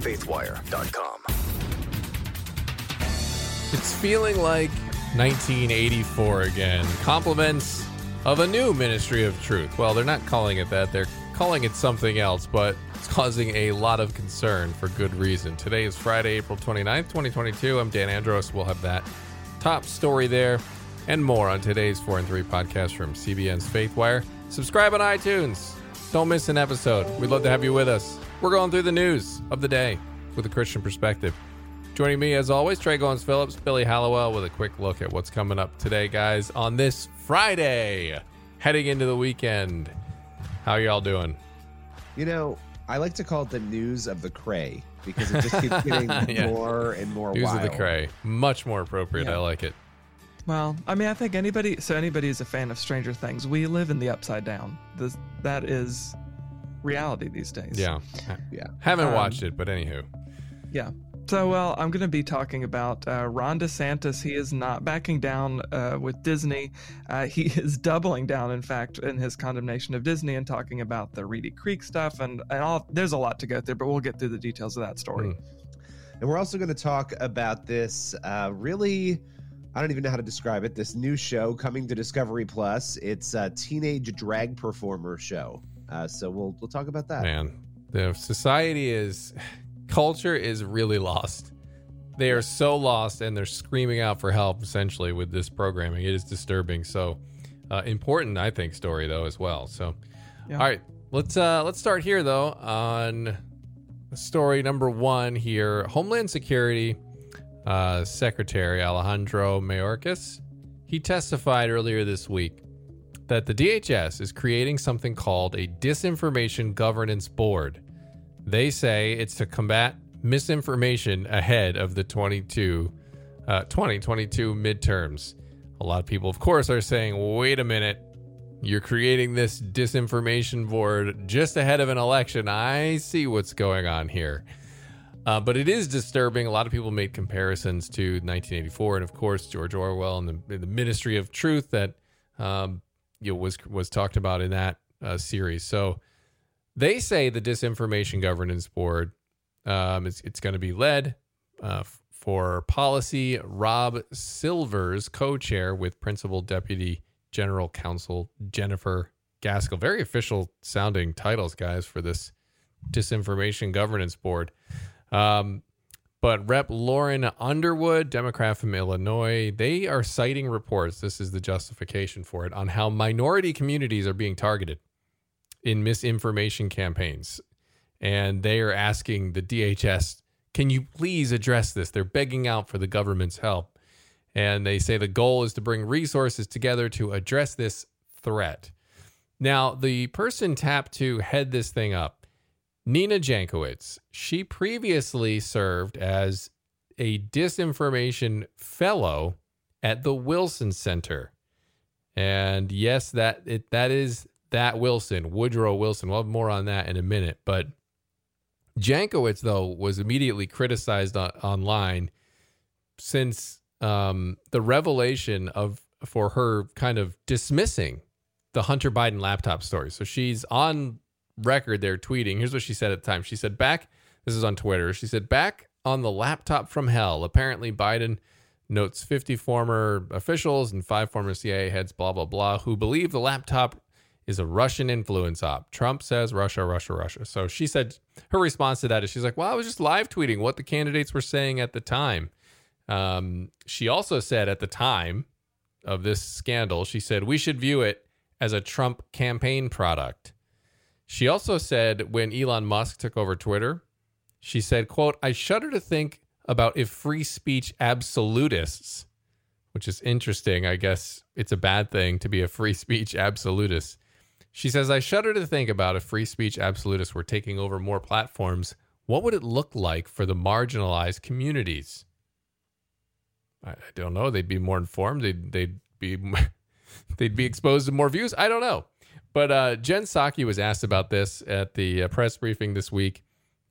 faithwire.com. It's feeling like 1984 again. Compliments of a new Ministry of Truth. Well, they're not calling it that, they're calling it something else, but it's causing a lot of concern for good reason. Today is Friday, April 29th, 2022. I'm Dan Andros. We'll have that top story there and more on today's 4 and 3 podcast from CBN's Faithwire. Subscribe on iTunes. Don't miss an episode. We'd love to have you with us. We're going through the news of the day with a Christian perspective. Joining me, as always, Tré Goins-Phillips, Billy Hallowell, with a quick look at what's coming up today, guys, on this Friday, heading into the weekend. How y'all doing? You know, I like to call it the news of the cray because it just keeps getting Yeah. more and more wild. News wild. of the cray. Much more appropriate. Yeah. I like it. Well, I mean, I think anybody, so anybody who's a fan of Stranger Things, we live in the upside down. This, that is reality these days. Yeah. Yeah. Haven't Um, watched it, but anywho. Yeah. So, well, I'm going to be talking about uh, Ron DeSantis. He is not backing down uh, with Disney. Uh, he is doubling down, in fact, in his condemnation of Disney and talking about the Reedy Creek stuff. And, and all, there's a lot to go through, but we'll get through the details of that story. Mm. And we're also going to talk about this uh, really, I don't even know how to describe it, this new show coming to Discovery Plus. It's a teenage drag performer show. Uh, so we'll we'll talk about that. Man, the society is, culture is really lost. They are so lost and they're screaming out for help essentially with this programming. It is disturbing. So, uh, important, I think, story though as well. So, Yeah. all right, let's uh, let's start here though on story number one here. Homeland Security uh, Secretary Alejandro Mayorkas he testified earlier this week that the DHS is creating something called a disinformation governance board. They say it's to combat misinformation ahead of the 22 uh, 2022 midterms. A lot of people, of course, are saying, "Wait a minute, you're creating this disinformation board just ahead of an election. I see what's going on here." Uh, but it is disturbing. A lot of people made comparisons to 1984, and of course George Orwell and the, the Ministry of Truth that um, you know, was was talked about in that uh, series. So they say the Disinformation Governance Board um, it's, it's going to be led uh, for policy. Rob Silvers, co-chair with Principal Deputy General Counsel Jennifer Gaskill. Very official sounding titles, guys, for this Disinformation Governance Board. Um, but Rep. Lauren Underwood, Democrat from Illinois, they are citing reports. This is the justification for it on how minority communities are being targeted in misinformation campaigns. And they are asking the DHS, can you please address this? They're begging out for the government's help. And they say the goal is to bring resources together to address this threat. Now, the person tapped to head this thing up Nina Jankowicz, she previously served as a disinformation fellow at the Wilson Center. And yes, that it, that is that Wilson, Woodrow Wilson. We'll have more on that in a minute. But Jankowicz, though, was immediately criticized on, online since um, the revelation of for her kind of dismissing the Hunter Biden laptop story. So she's on record there tweeting. Here's what she said at the time. She said, back, this is on Twitter. She said, back on the laptop from hell. Apparently, Biden notes 50 former officials and five former CIA heads, blah, blah, blah, who believe the laptop is a Russian influence op. Trump says Russia, Russia, Russia. So she said, her response to that is she's like, well, I was just live tweeting what the candidates were saying at the time. Um, she also said at the time of this scandal, she said, we should view it as a Trump campaign product. She also said when Elon Musk took over Twitter, she said, quote, I shudder to think about if free speech absolutists, which is interesting. I guess it's a bad thing to be a free speech absolutist. She says, I shudder to think about if free speech absolutists were taking over more platforms. What would it look like for the marginalized communities? I, I don't know. They'd be more informed. They'd, they'd be they'd be exposed to more views. I don't know. But uh, Jen Psaki was asked about this at the uh, press briefing this week,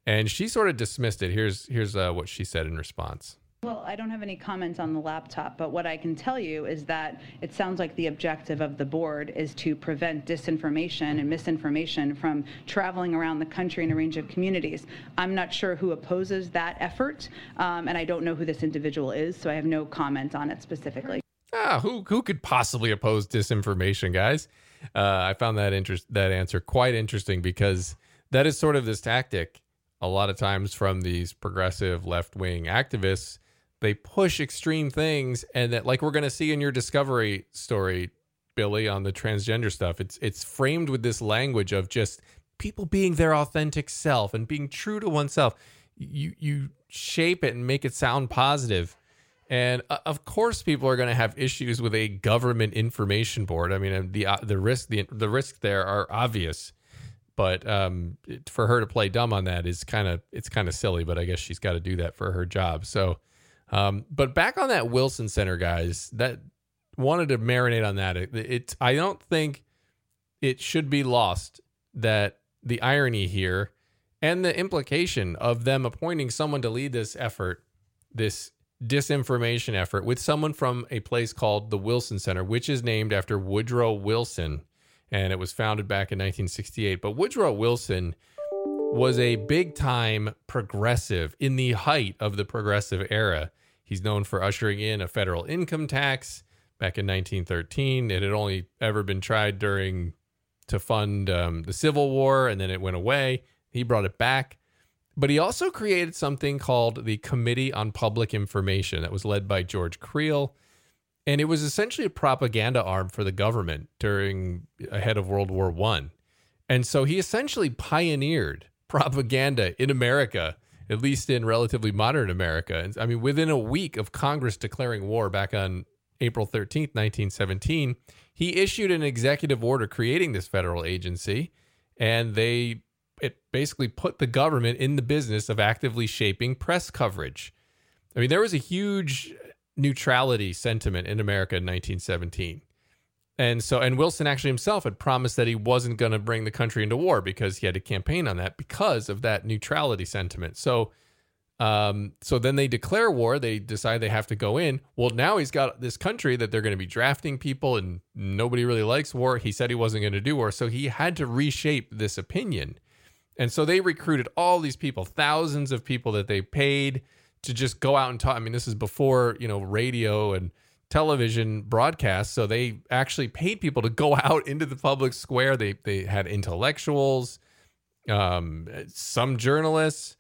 and she sort of dismissed it. Here's here's uh, what she said in response. Well, I don't have any comments on the laptop, but what I can tell you is that it sounds like the objective of the board is to prevent disinformation and misinformation from traveling around the country in a range of communities. I'm not sure who opposes that effort, um, and I don't know who this individual is, so I have no comment on it specifically. Ah, who who could possibly oppose disinformation, guys? Uh, I found that interest that answer quite interesting because that is sort of this tactic a lot of times from these progressive left wing activists. They push extreme things and that like we're going to see in your discovery story billy on the transgender stuff. It's it's framed with this language of just people being their authentic self and being true to oneself. You you shape it and make it sound positive and uh, of course people are going to have issues with a government information board i mean the uh, the risk the the risk there are obvious but um, for her to play dumb on that is kind of it's kind of silly but i guess she's got to do that for her job so um, but back on that Wilson Center, guys, that wanted to marinate on that. It, it, I don't think it should be lost that the irony here and the implication of them appointing someone to lead this effort, this disinformation effort, with someone from a place called the Wilson Center, which is named after Woodrow Wilson, and it was founded back in 1968. But Woodrow Wilson was a big time progressive in the height of the progressive era. He's known for ushering in a federal income tax back in 1913. It had only ever been tried during to fund um, the Civil War, and then it went away. He brought it back. But he also created something called the Committee on Public Information that was led by George Creel. And it was essentially a propaganda arm for the government during ahead of World War One. And so he essentially pioneered propaganda in America at least in relatively modern America. I mean, within a week of Congress declaring war back on April 13th, 1917, he issued an executive order creating this federal agency, and they it basically put the government in the business of actively shaping press coverage. I mean, there was a huge neutrality sentiment in America in 1917. And so, and Wilson actually himself had promised that he wasn't going to bring the country into war because he had to campaign on that because of that neutrality sentiment. So, um, so then they declare war. They decide they have to go in. Well, now he's got this country that they're going to be drafting people, and nobody really likes war. He said he wasn't going to do war, so he had to reshape this opinion. And so they recruited all these people, thousands of people that they paid to just go out and talk. I mean, this is before you know radio and television broadcasts. So they actually paid people to go out into the public square. They they had intellectuals, um, some journalists,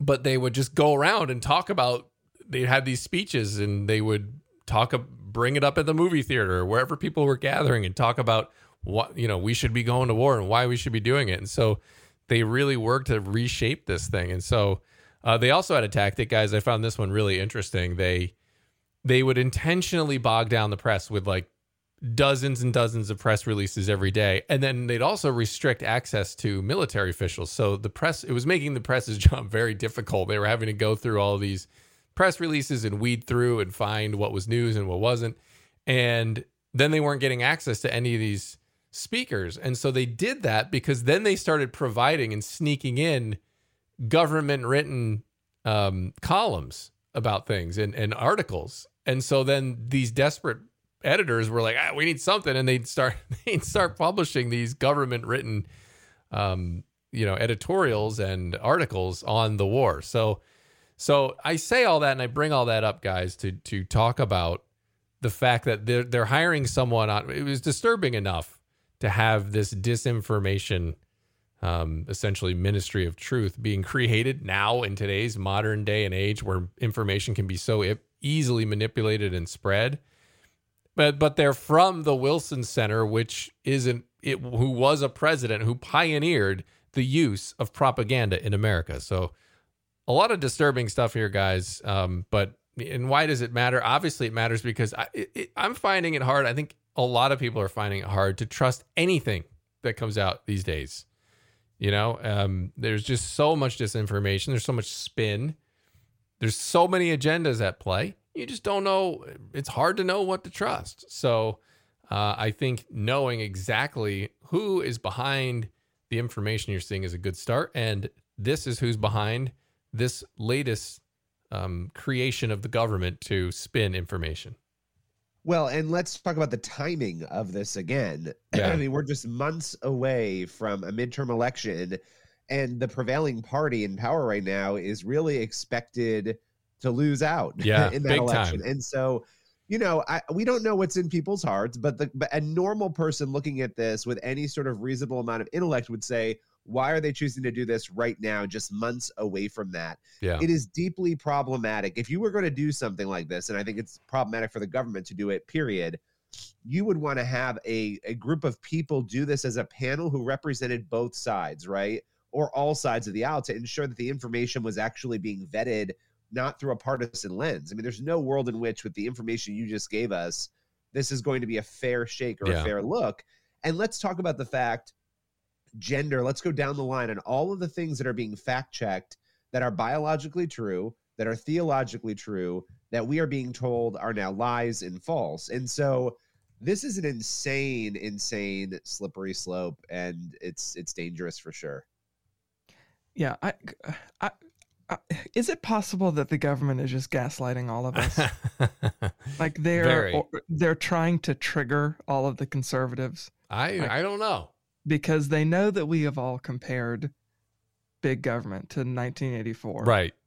but they would just go around and talk about. They had these speeches, and they would talk, bring it up at the movie theater or wherever people were gathering, and talk about what you know we should be going to war and why we should be doing it. And so they really worked to reshape this thing. And so uh, they also had a tactic, guys. I found this one really interesting. They they would intentionally bog down the press with like dozens and dozens of press releases every day and then they'd also restrict access to military officials so the press it was making the press's job very difficult they were having to go through all these press releases and weed through and find what was news and what wasn't and then they weren't getting access to any of these speakers and so they did that because then they started providing and sneaking in government written um, columns about things and, and articles and so then these desperate editors were like, ah, we need something, and they'd start they'd start publishing these government written, um, you know, editorials and articles on the war. So, so I say all that and I bring all that up, guys, to to talk about the fact that they're they're hiring someone on. It was disturbing enough to have this disinformation. Um, essentially ministry of truth being created now in today's modern day and age where information can be so easily manipulated and spread. But but they're from the Wilson Center, which isn't it who was a president who pioneered the use of propaganda in America. So a lot of disturbing stuff here, guys. Um, but and why does it matter? Obviously, it matters because I, it, I'm finding it hard. I think a lot of people are finding it hard to trust anything that comes out these days. You know, um, there's just so much disinformation. There's so much spin. There's so many agendas at play. You just don't know. It's hard to know what to trust. So uh, I think knowing exactly who is behind the information you're seeing is a good start. And this is who's behind this latest um, creation of the government to spin information. Well, and let's talk about the timing of this again. Yeah. I mean, we're just months away from a midterm election, and the prevailing party in power right now is really expected to lose out Yeah, in that election. time. And so, you know, I, we don't know what's in people's hearts, but the but a normal person looking at this with any sort of reasonable amount of intellect would say, why are they choosing to do this right now, just months away from that? Yeah. it is deeply problematic. If you were going to do something like this, and I think it's problematic for the government to do it, period, you would want to have a, a group of people do this as a panel who represented both sides, right? Or all sides of the aisle to ensure that the information was actually being vetted, not through a partisan lens. I mean, there's no world in which, with the information you just gave us, this is going to be a fair shake or Yeah. a fair look. And let's talk about the fact gender, let's go down the line and all of the things that are being fact checked that are biologically true, that are theologically true, that we are being told are now lies and false. And so this is an insane, insane slippery slope, and it's it's dangerous for sure. Yeah, I, uh, I, I, is it possible that the government is just gaslighting all of us? like they're Very. or- they're trying to trigger all of the conservatives I Like- I don't know. Because they know that we have all compared big government to 1984. Right.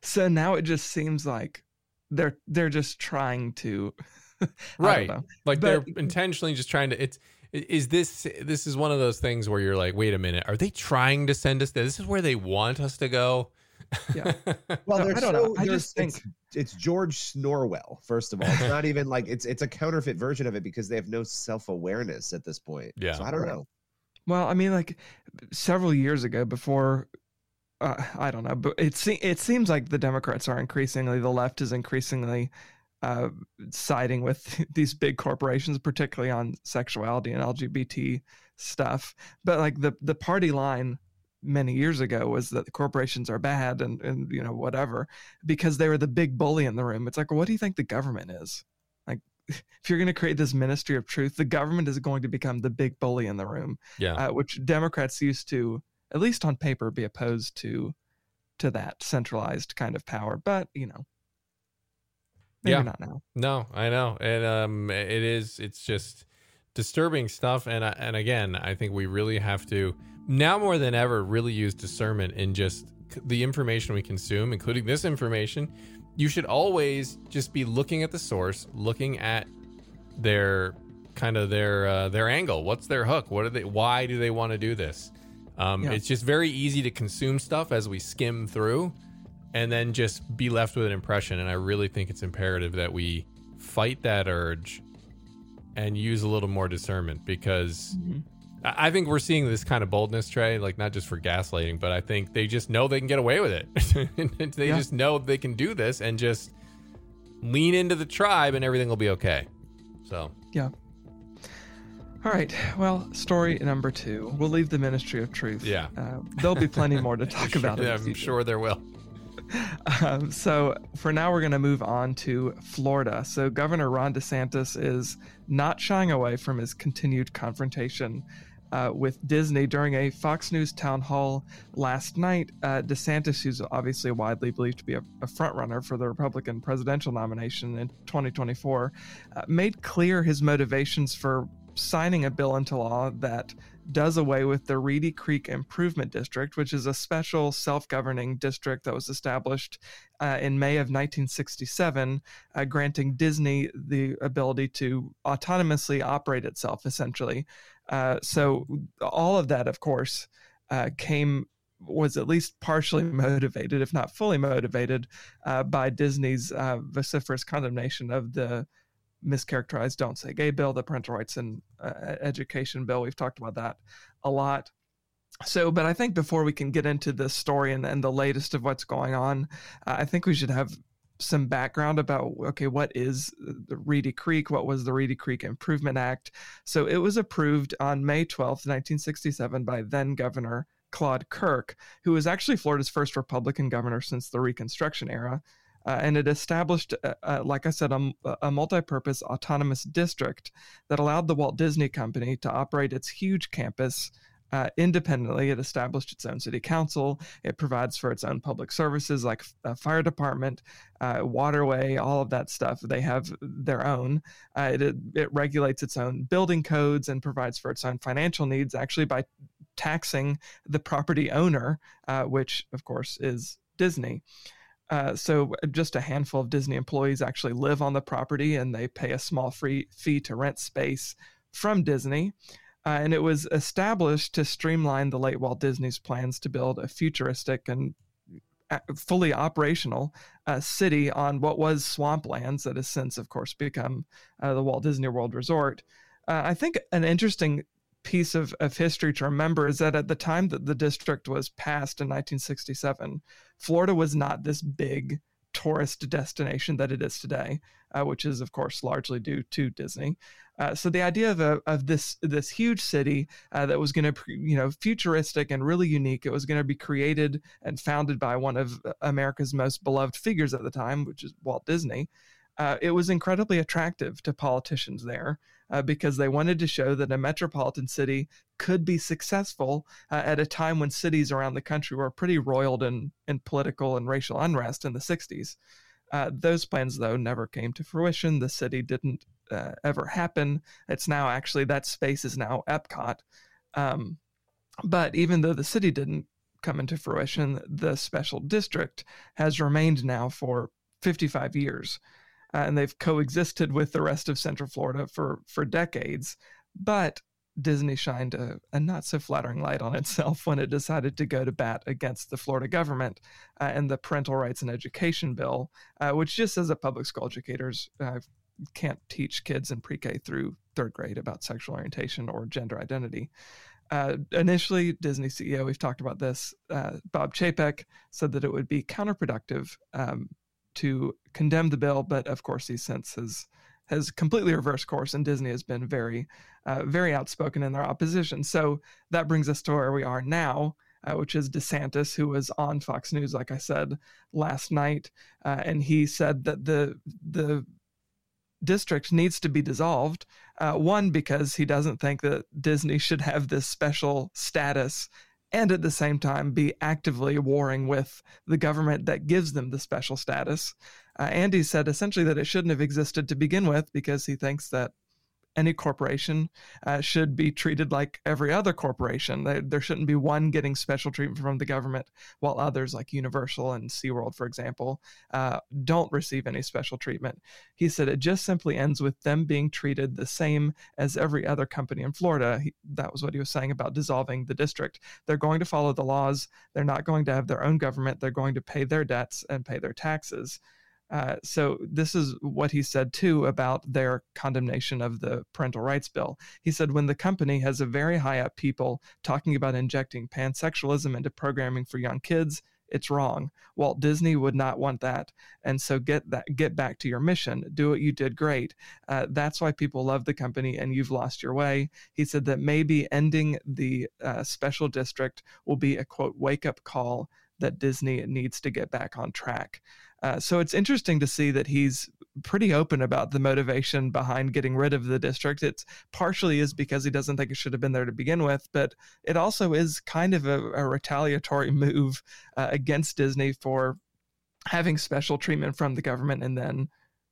So now it just seems like they're they're just trying to Right. don't. Like But- they're intentionally just trying to. It's is this this is one of those things where you're like, wait a minute, are they trying to send us there? This is where they want us to go. Yeah. Well, No, they're I don't know. I they're- just think- it's, it's George Snorwell. First of all, it's not even like it's it's a counterfeit version of it because they have no self awareness at this point. Yeah. so I don't Right. know. Well, I mean, like several years ago, before uh, I don't know, but it se- it seems like the Democrats are increasingly, the left is increasingly uh, siding with these big corporations, particularly on sexuality and LGBT stuff. But like the the party line many years ago was that the corporations are bad and and you know whatever because they were the big bully in the room. It's like, what do you think the government is? If you're going to create this ministry of truth, the government is going to become the big bully in the room Yeah. uh, which Democrats used to, at least on paper, be opposed to to that centralized kind of power. But you know, maybe Yeah. not now. No, I know, and um, it is. It's just disturbing stuff, and I- and again, I think we really have to now more than ever really use discernment in just the information we consume, including this information. You should always just be looking at the source, looking at their kind of their uh, their angle. What's their hook? What are they? Why do they want to do this? Um, Yeah. It's just very easy to consume stuff as we skim through, and then just be left with an impression. And I really think it's imperative that we fight that urge and use a little more discernment because I I think we're seeing this kind of boldness, Tré, like not just for gaslighting, but I think they just know they can get away with it. they Yeah. just know they can do this and just lean into the tribe and everything will be okay. So, Yeah. All right. Well, story number two. We'll leave the Ministry of Truth. Yeah. Uh, there'll be plenty more to talk about. in the I'm sure there will. Um, so for now, we're going to move on to Florida. So Governor Ron DeSantis is not shying away from his continued confrontation uh, with Disney during a Fox News town hall last night. Uh, DeSantis, who's obviously widely believed to be a, a frontrunner for the Republican presidential nomination in 2024, uh, made clear his motivations for signing a bill into law that does away with the Reedy Creek Improvement District, which is a special self governing district that was established uh, in May of 1967, uh, granting Disney the ability to autonomously operate itself, essentially. Uh, so, all of that, of course, uh, came was at least partially motivated, if not fully motivated, uh, by Disney's uh, vociferous condemnation of the mischaracterized "Don't Say Gay" bill, the parental rights and uh, education bill. We've talked about that a lot. So, but I think before we can get into this story and, and the latest of what's going on, uh, I think we should have some background about okay, what is the Reedy Creek? What was the Reedy Creek Improvement Act? So, it was approved on May 12th, 1967, by then Governor Claude Kirk, who was actually Florida's first Republican governor since the Reconstruction era. Uh, and it established, uh, uh, like I said, a, a multi purpose autonomous district that allowed the Walt Disney Company to operate its huge campus uh, independently. It established its own city council. It provides for its own public services like a fire department, uh, waterway, all of that stuff. They have their own. Uh, it, it regulates its own building codes and provides for its own financial needs, actually, by taxing the property owner, uh, which, of course, is Disney. Uh, so just a handful of Disney employees actually live on the property and they pay a small free fee to rent space from Disney. Uh, and it was established to streamline the late Walt Disney's plans to build a futuristic and uh, fully operational uh, city on what was swamplands that has since, of course, become uh, the Walt Disney World Resort. Uh, I think an interesting piece of, of history to remember is that at the time that the district was passed in 1967, Florida was not this big tourist destination that it is today, uh, which is, of course, largely due to Disney. Uh, so the idea of, a, of this this huge city uh, that was going to, you know, futuristic and really unique. It was going to be created and founded by one of America's most beloved figures at the time, which is Walt Disney. Uh, it was incredibly attractive to politicians there uh, because they wanted to show that a metropolitan city could be successful uh, at a time when cities around the country were pretty roiled in, in political and racial unrest in the 60s. Uh, those plans, though, never came to fruition. The city didn't uh, ever happen. It's now actually that space is now Epcot. Um, but even though the city didn't come into fruition, the special district has remained now for 55 years uh, and they've coexisted with the rest of Central Florida for for decades. But Disney shined a, a, not so flattering light on itself when it decided to go to bat against the Florida government uh, and the Parental Rights and Education Bill, uh, which just says that public school educators uh, can't teach kids in pre-K through third grade about sexual orientation or gender identity. Uh, initially, Disney CEO, we've talked about this, uh, Bob Chapek said that it would be counterproductive um, to condemn the bill, but of course he since has has completely reversed course, and Disney has been very, uh, very outspoken in their opposition. So that brings us to where we are now, uh, which is DeSantis, who was on Fox News, like I said last night, uh, and he said that the the district needs to be dissolved. Uh, one because he doesn't think that Disney should have this special status and at the same time be actively warring with the government that gives them the special status. Uh, Andy said essentially that it shouldn't have existed to begin with because he thinks that any corporation uh, should be treated like every other corporation. There, there, shouldn't be one getting special treatment from the government while others, like Universal and SeaWorld, for example, uh, don't receive any special treatment. He said it just simply ends with them being treated the same as every other company in Florida. He, that was what he was saying about dissolving the district. They're going to follow the laws. They're not going to have their own government. They're going to pay their debts and pay their taxes. Uh, so this is what he said too about their condemnation of the parental rights bill. He said when the company has a very high up people talking about injecting pansexualism into programming for young kids, it's wrong. Walt Disney would not want that, and so get that get back to your mission. Do what you did great. Uh, that's why people love the company, and you've lost your way. He said that maybe ending the uh, special district will be a quote wake up call that Disney needs to get back on track. Uh, so it's interesting to see that he's pretty open about the motivation behind getting rid of the district. It's partially is because he doesn't think it should have been there to begin with, but it also is kind of a, a retaliatory move uh, against Disney for having special treatment from the government and then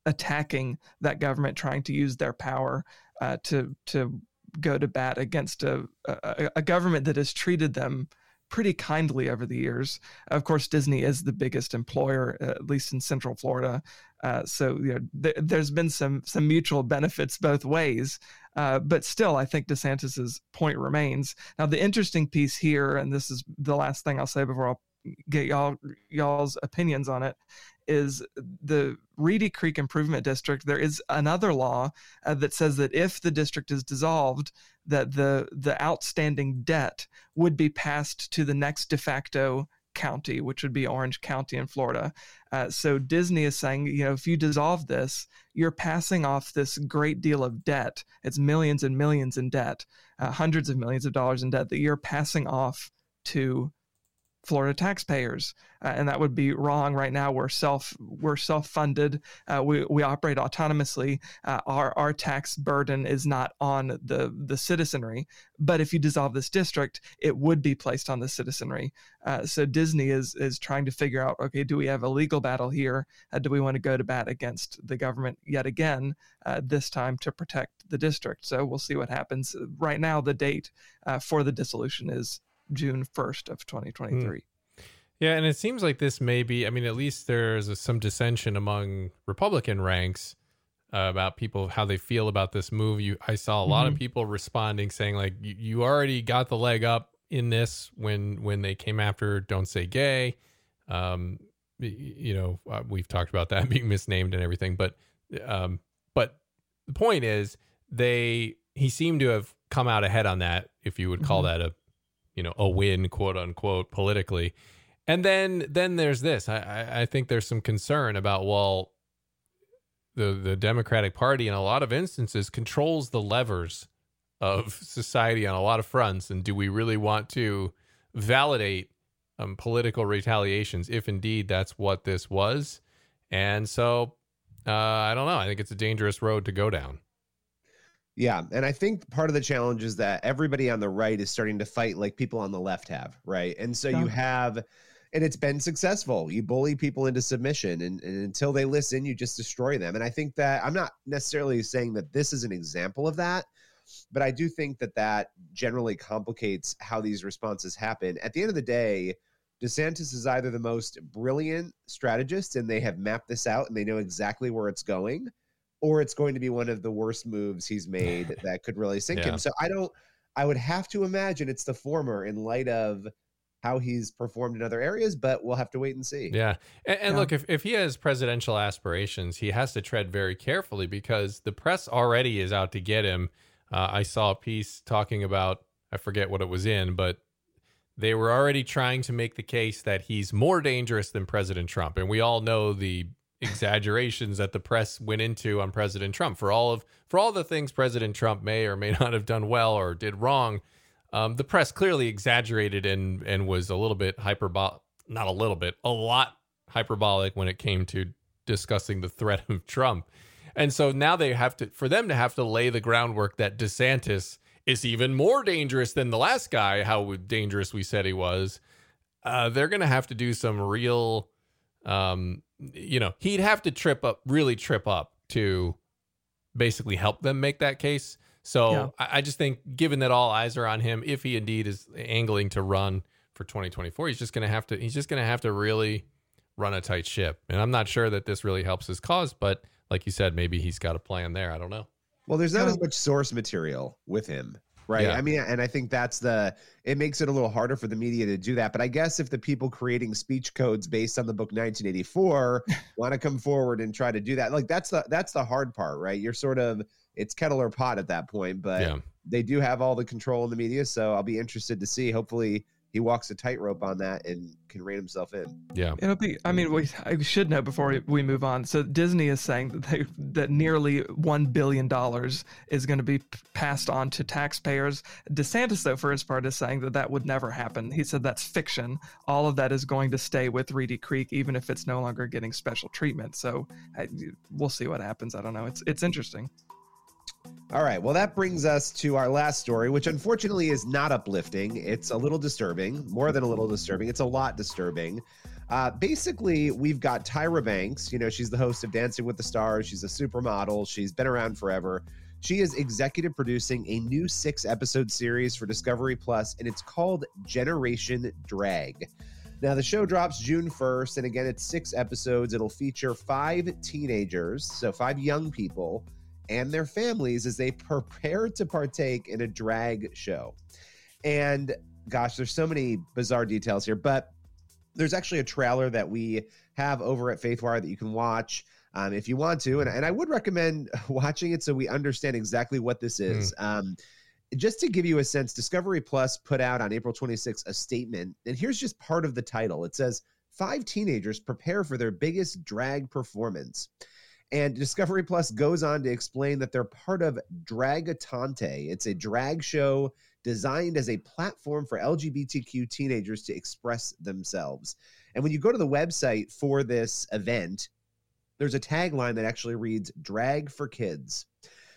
attacking that government, trying to use their power uh, to to go to bat against a, a, a government that has treated them pretty kindly over the years. Of course, Disney is the biggest employer, uh, at least in Central Florida. Uh, so you know, th- there's been some some mutual benefits both ways. Uh, but still, I think DeSantis's point remains. Now, the interesting piece here, and this is the last thing I'll say before I'll get y'all y'all's opinions on it, is the Reedy Creek Improvement District. There is another law uh, that says that if the district is dissolved, that the the outstanding debt would be passed to the next de facto county, which would be Orange County in Florida. Uh, so Disney is saying, you know, if you dissolve this, you're passing off this great deal of debt. It's millions and millions in debt, uh, hundreds of millions of dollars in debt that you're passing off to Florida taxpayers, uh, and that would be wrong. Right now, we're self we're self funded. Uh, we we operate autonomously. Uh, our our tax burden is not on the the citizenry. But if you dissolve this district, it would be placed on the citizenry. Uh, so Disney is is trying to figure out. Okay, do we have a legal battle here? Uh, do we want to go to bat against the government yet again? Uh, this time to protect the district. So we'll see what happens. Right now, the date for the dissolution is June 1st of 2023. Mm. Yeah, and it seems like this may be, I mean, at least there's a, some dissension among Republican ranks uh, about people, how they feel about this move. You, I saw a lot mm-hmm. of people responding saying, like, you, you already got the leg up in this when when they came after Don't Say Gay. Um, you know, uh, we've talked about that being misnamed and everything, but um, but the point is, they he seemed to have come out ahead on that, if you would call mm-hmm. that a you know a win quote unquote politically. And then then there's this. I i think there's some concern about well the the democratic party in a lot of instances controls the levers of society on a lot of fronts. And do we really want to validate um, political retaliations if indeed that's what this was? And so uh, i don't know. I think it's a dangerous road to go down yeah, and I think part of the challenge is that everybody on the right is starting to fight like people on the left have, right? And so yeah. you have and it's been successful. You bully people into submission and, and, until they listen, you just destroy them. And I think that I'm not necessarily saying that this is an example of that, but I do think that that generally complicates how these responses happen. At the end of the day, DeSantis is either the most brilliant strategist and they have mapped this out and they know exactly where it's going or it's going to be one of the worst moves he's made that could really sink yeah. him. So I don't I would have to imagine it's the former in light of how he's performed in other areas, but we'll have to wait and see. Yeah. And, and yeah. look, if, if he has presidential aspirations, he has to tread very carefully because the press already is out to get him. Uh, I saw a piece talking about, I forget what it was in, but they were already trying to make the case that he's more dangerous than President Trump. And we all know the exaggerations that the press went into on President Trump for all of for all the things President Trump may or may not have done well or did wrong. Um, the press clearly exaggerated and and was a little bit hyperbolic, not a little bit, a lot hyperbolic when it came to discussing the threat of Trump. And so now they have to for them to have to lay the groundwork that DeSantis is even more dangerous than the last guy, how dangerous we said he was. Uh, they're going to have to do some real um, you know, he'd have to trip up, really trip up to basically help them make that case. So yeah. I, I, just think, given that all eyes are on him, if he indeed is angling to run for 2024, he's just going to have to, he's just going to have to really run a tight ship. And I'm not sure that this really helps his cause, but like you said, maybe he's got a plan there. I don't know. Well, there's not as much source material with him right? Yeah. I mean, and I think that's the it makes it a little harder for the media to do that. But I guess if the people creating speech codes based on the book 1984 want to come forward and try to do that, like that's the that's the hard part, right? You're sort of it's kettle or pot at that point, but yeah. they do have all the control in the media, so I'll be interested to see. Hopefully, he walks a tightrope on that and can rein himself in. Yeah, it'll be. I mean, we I should know before we move on. So Disney is saying that they, that nearly one billion dollars is going to be passed on to taxpayers. DeSantis, though, for his part, is saying that that would never happen. He said that's fiction. All of that is going to stay with Reedy Creek, even if it's no longer getting special treatment. So I, we'll see what happens. I don't know. It's it's interesting. All right. Well, that brings us to our last story, which unfortunately is not uplifting. It's a little disturbing, more than a little disturbing. It's a lot disturbing. Uh, basically, we've got Tyra Banks. You know, she's the host of Dancing with the Stars. She's a supermodel. She's been around forever. She is executive producing a new six episode series for Discovery Plus, and it's called Generation Drag. Now, the show drops June 1st, and again, it's six episodes. It'll feature five teenagers, so five young people and their families as they prepare to partake in a drag show. And gosh, there's so many bizarre details here, but there's actually a trailer that we have over at Faithwire that you can watch um, if you want to. And, and I would recommend watching it so we understand exactly what this is. Mm. Um, just to give you a sense, Discovery Plus put out on April 26th a statement, and here's just part of the title. It says, Five teenagers prepare for their biggest drag performance. And Discovery Plus goes on to explain that they're part of Dragutante. It's a drag show designed as a platform for LGBTQ teenagers to express themselves. And when you go to the website for this event, there's a tagline that actually reads drag for kids.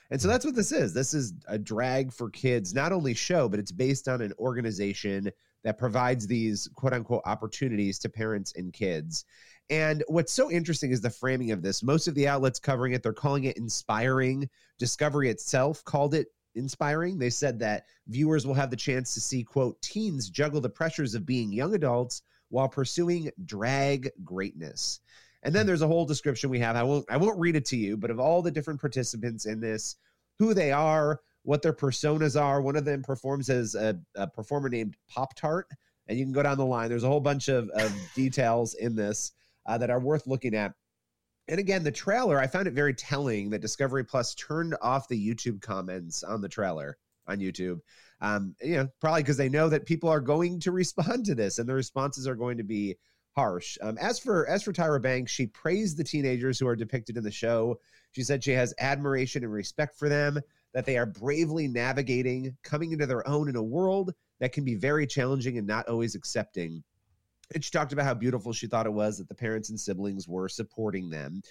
And so hmm. that's what this is. This is a drag for kids, not only show, but it's based on an organization that provides these quote unquote opportunities to parents and kids. And what's so interesting is the framing of this. Most of the outlets covering it, they're calling it inspiring. Discovery itself called it inspiring. They said that viewers will have the chance to see, quote, teens juggle the pressures of being young adults while pursuing drag greatness. And then there's a whole description we have. I won't I won't read it to you, but of all the different participants in this, who they are, what their personas are. One of them performs as a, a performer named Pop Tart, and you can go down the line. There's a whole bunch of, of details in this uh, that are worth looking at. And again, the trailer, I found it very telling that Discovery Plus turned off the YouTube comments on the trailer on YouTube. Um, you know, probably because they know that people are going to respond to this and the responses are going to be harsh. Um, as for as for Tyra Banks, she praised the teenagers who are depicted in the show. She said she has admiration and respect for them, that they are bravely navigating, coming into their own in a world that can be very challenging and not always accepting. And she talked about how beautiful she thought it was that the parents and siblings were supporting them.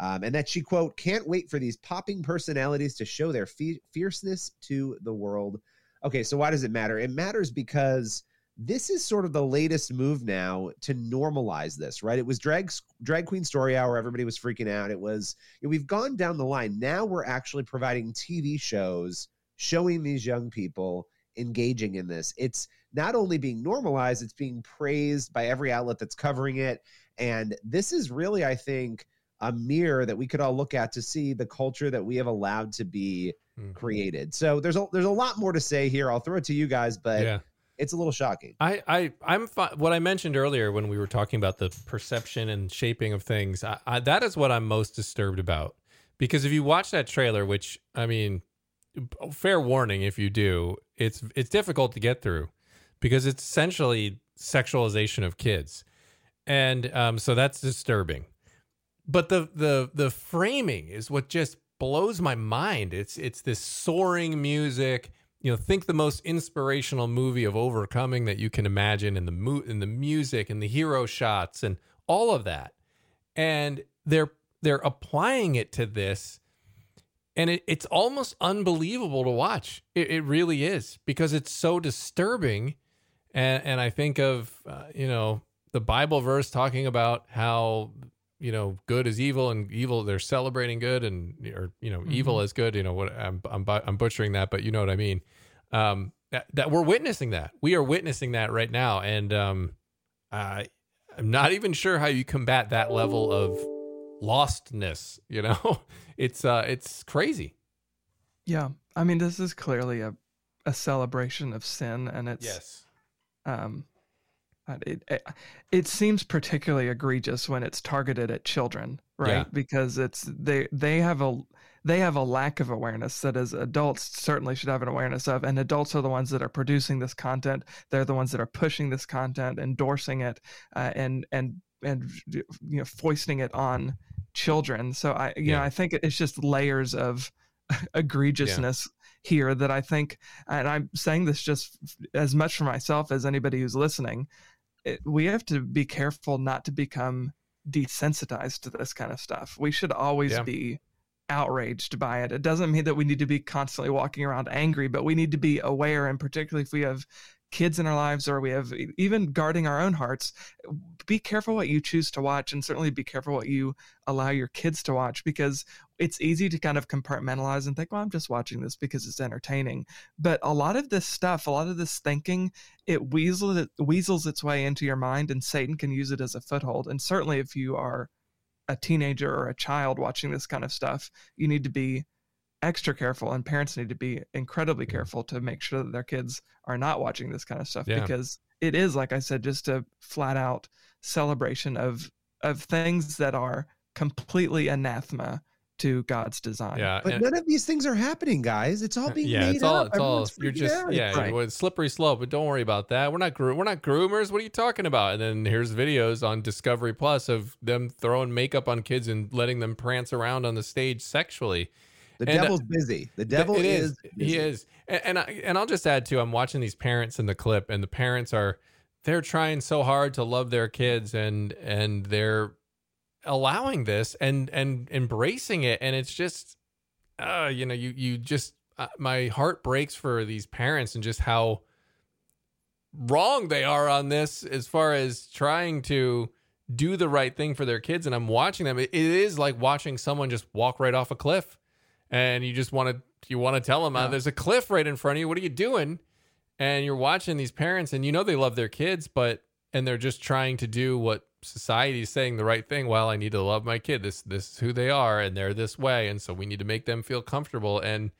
Um, and that she, quote, can't wait for these popping personalities to show their fierceness to the world. Okay, so why does it matter? It matters because this is sort of the latest move now to normalize this, right? It was drag drag queen story hour. Everybody was freaking out. It was we've gone down the line. Now we're actually providing TV shows showing these young people engaging in this. It's not only being normalized, it's being praised by every outlet that's covering it. And this is really, I think, a mirror that we could all look at to see the culture that we have allowed to be mm-hmm. created. So there's a there's a lot more to say here. I'll throw it to you guys, but yeah it's a little shocking. I, I, I'm fi- what I mentioned earlier when we were talking about the perception and shaping of things. I, I, that is what I'm most disturbed about because if you watch that trailer, which I mean, fair warning if you do, it's it's difficult to get through because it's essentially sexualization of kids, and um, so that's disturbing. But the the the framing is what just blows my mind. It's it's this soaring music. You know think the most inspirational movie of overcoming that you can imagine in the mo- in the music and the hero shots and all of that. And they're they're applying it to this. And it, it's almost unbelievable to watch. It, it really is because it's so disturbing and and i think of uh, you know the bible verse talking about how you know good is evil and evil they're celebrating good and or you know mm-hmm. evil is good you know what I'm, I'm i'm butchering that but you know what i mean. Um that, that we're witnessing that. We are witnessing that right now. And um i i'm not even sure how you combat that level of lostness you know? It's uh it's crazy. Yeah. I mean this is clearly a a celebration of sin and it's yes um it, it, it seems particularly egregious when it's targeted at children, right? Yeah. Because it's they they have a they have a lack of awareness that as adults certainly should have an awareness of and adults are the ones that are producing this content they're the ones that are pushing this content endorsing it uh, and and and you know foisting it on children so i you yeah. know i think it's just layers of egregiousness. Here that i think and i'm saying this just as much for myself as anybody who's listening it, we have to be careful not to become desensitized to this kind of stuff. We should always yeah. be outraged by it. It doesn't mean that we need to be constantly walking around angry, but we need to be aware, and particularly if we have kids in our lives or we have even guarding our own hearts be careful what you choose to watch and certainly be careful what you allow your kids to watch because it's easy to kind of compartmentalize and think well i'm just watching this because it's entertaining. But a lot of this stuff a lot of this thinking it weasels it weasels its way into your mind and satan can use it as a foothold. And certainly if you are a teenager or a child watching this kind of stuff you need to be extra careful and parents need to be incredibly careful to make sure that their kids are not watching this kind of stuff yeah. because it is like i said just a flat out celebration of of things that are completely anathema to God's design. Yeah, but none of these things are happening, guys. It's all uh, being yeah, made it's all, up. It's all you're just out. yeah, right. slippery slope. But don't worry about that. We're not gro- we're not groomers. What are you talking about? And then here's videos on Discovery Plus of them throwing makeup on kids and letting them prance around on the stage sexually The And, uh, devil's busy. The devil is. He is, and and, I, and I'll just add too. I'm watching these parents in the clip, and the parents are they're trying so hard to love their kids, and and they're allowing this and and embracing it, and it's just, uh, you know, you you just uh, my heart breaks for these parents and just how wrong they are on this as far as trying to do the right thing for their kids and i'm watching them it is like watching someone just walk right off a cliff and you just want to you want to tell them uh, Yeah. there's a cliff right in front of you. What are you doing? And you're watching these parents and you know they love their kids but and they're just trying to do what society is saying the right thing. Well i need to love my kid. This this is who they are and they're this way and so we need to make them feel comfortable. And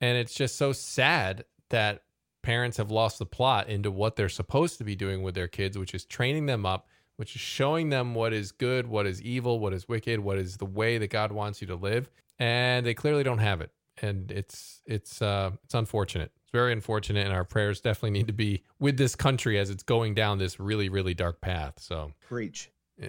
and it's just so sad that parents have lost the plot into what they're supposed to be doing with their kids which is training them up which is showing them what is good what is evil what is wicked what is the way that god wants you to live and they clearly don't have it. And it's it's uh it's unfortunate. It's very unfortunate and our prayers definitely need to be with this country as it's going down this really really dark path so. Preach.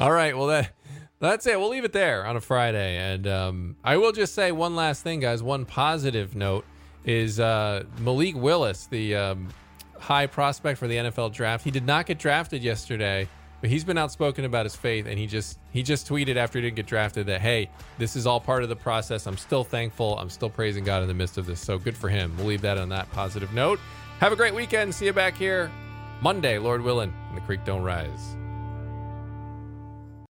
all right well that that's it. We'll leave it there on a friday. And um, i will just say one last thing guys. One positive note is uh, malik willis the um, high prospect for the nfl draft he did not get drafted yesterday but he's been outspoken about his faith and he just he just tweeted after he didn't get drafted that hey this is all part of the process. I'm still thankful. I'm still praising god in the midst of this. So good for him. We'll leave that on that positive note. Have a great weekend. See you back here monday lord willing and the creek don't rise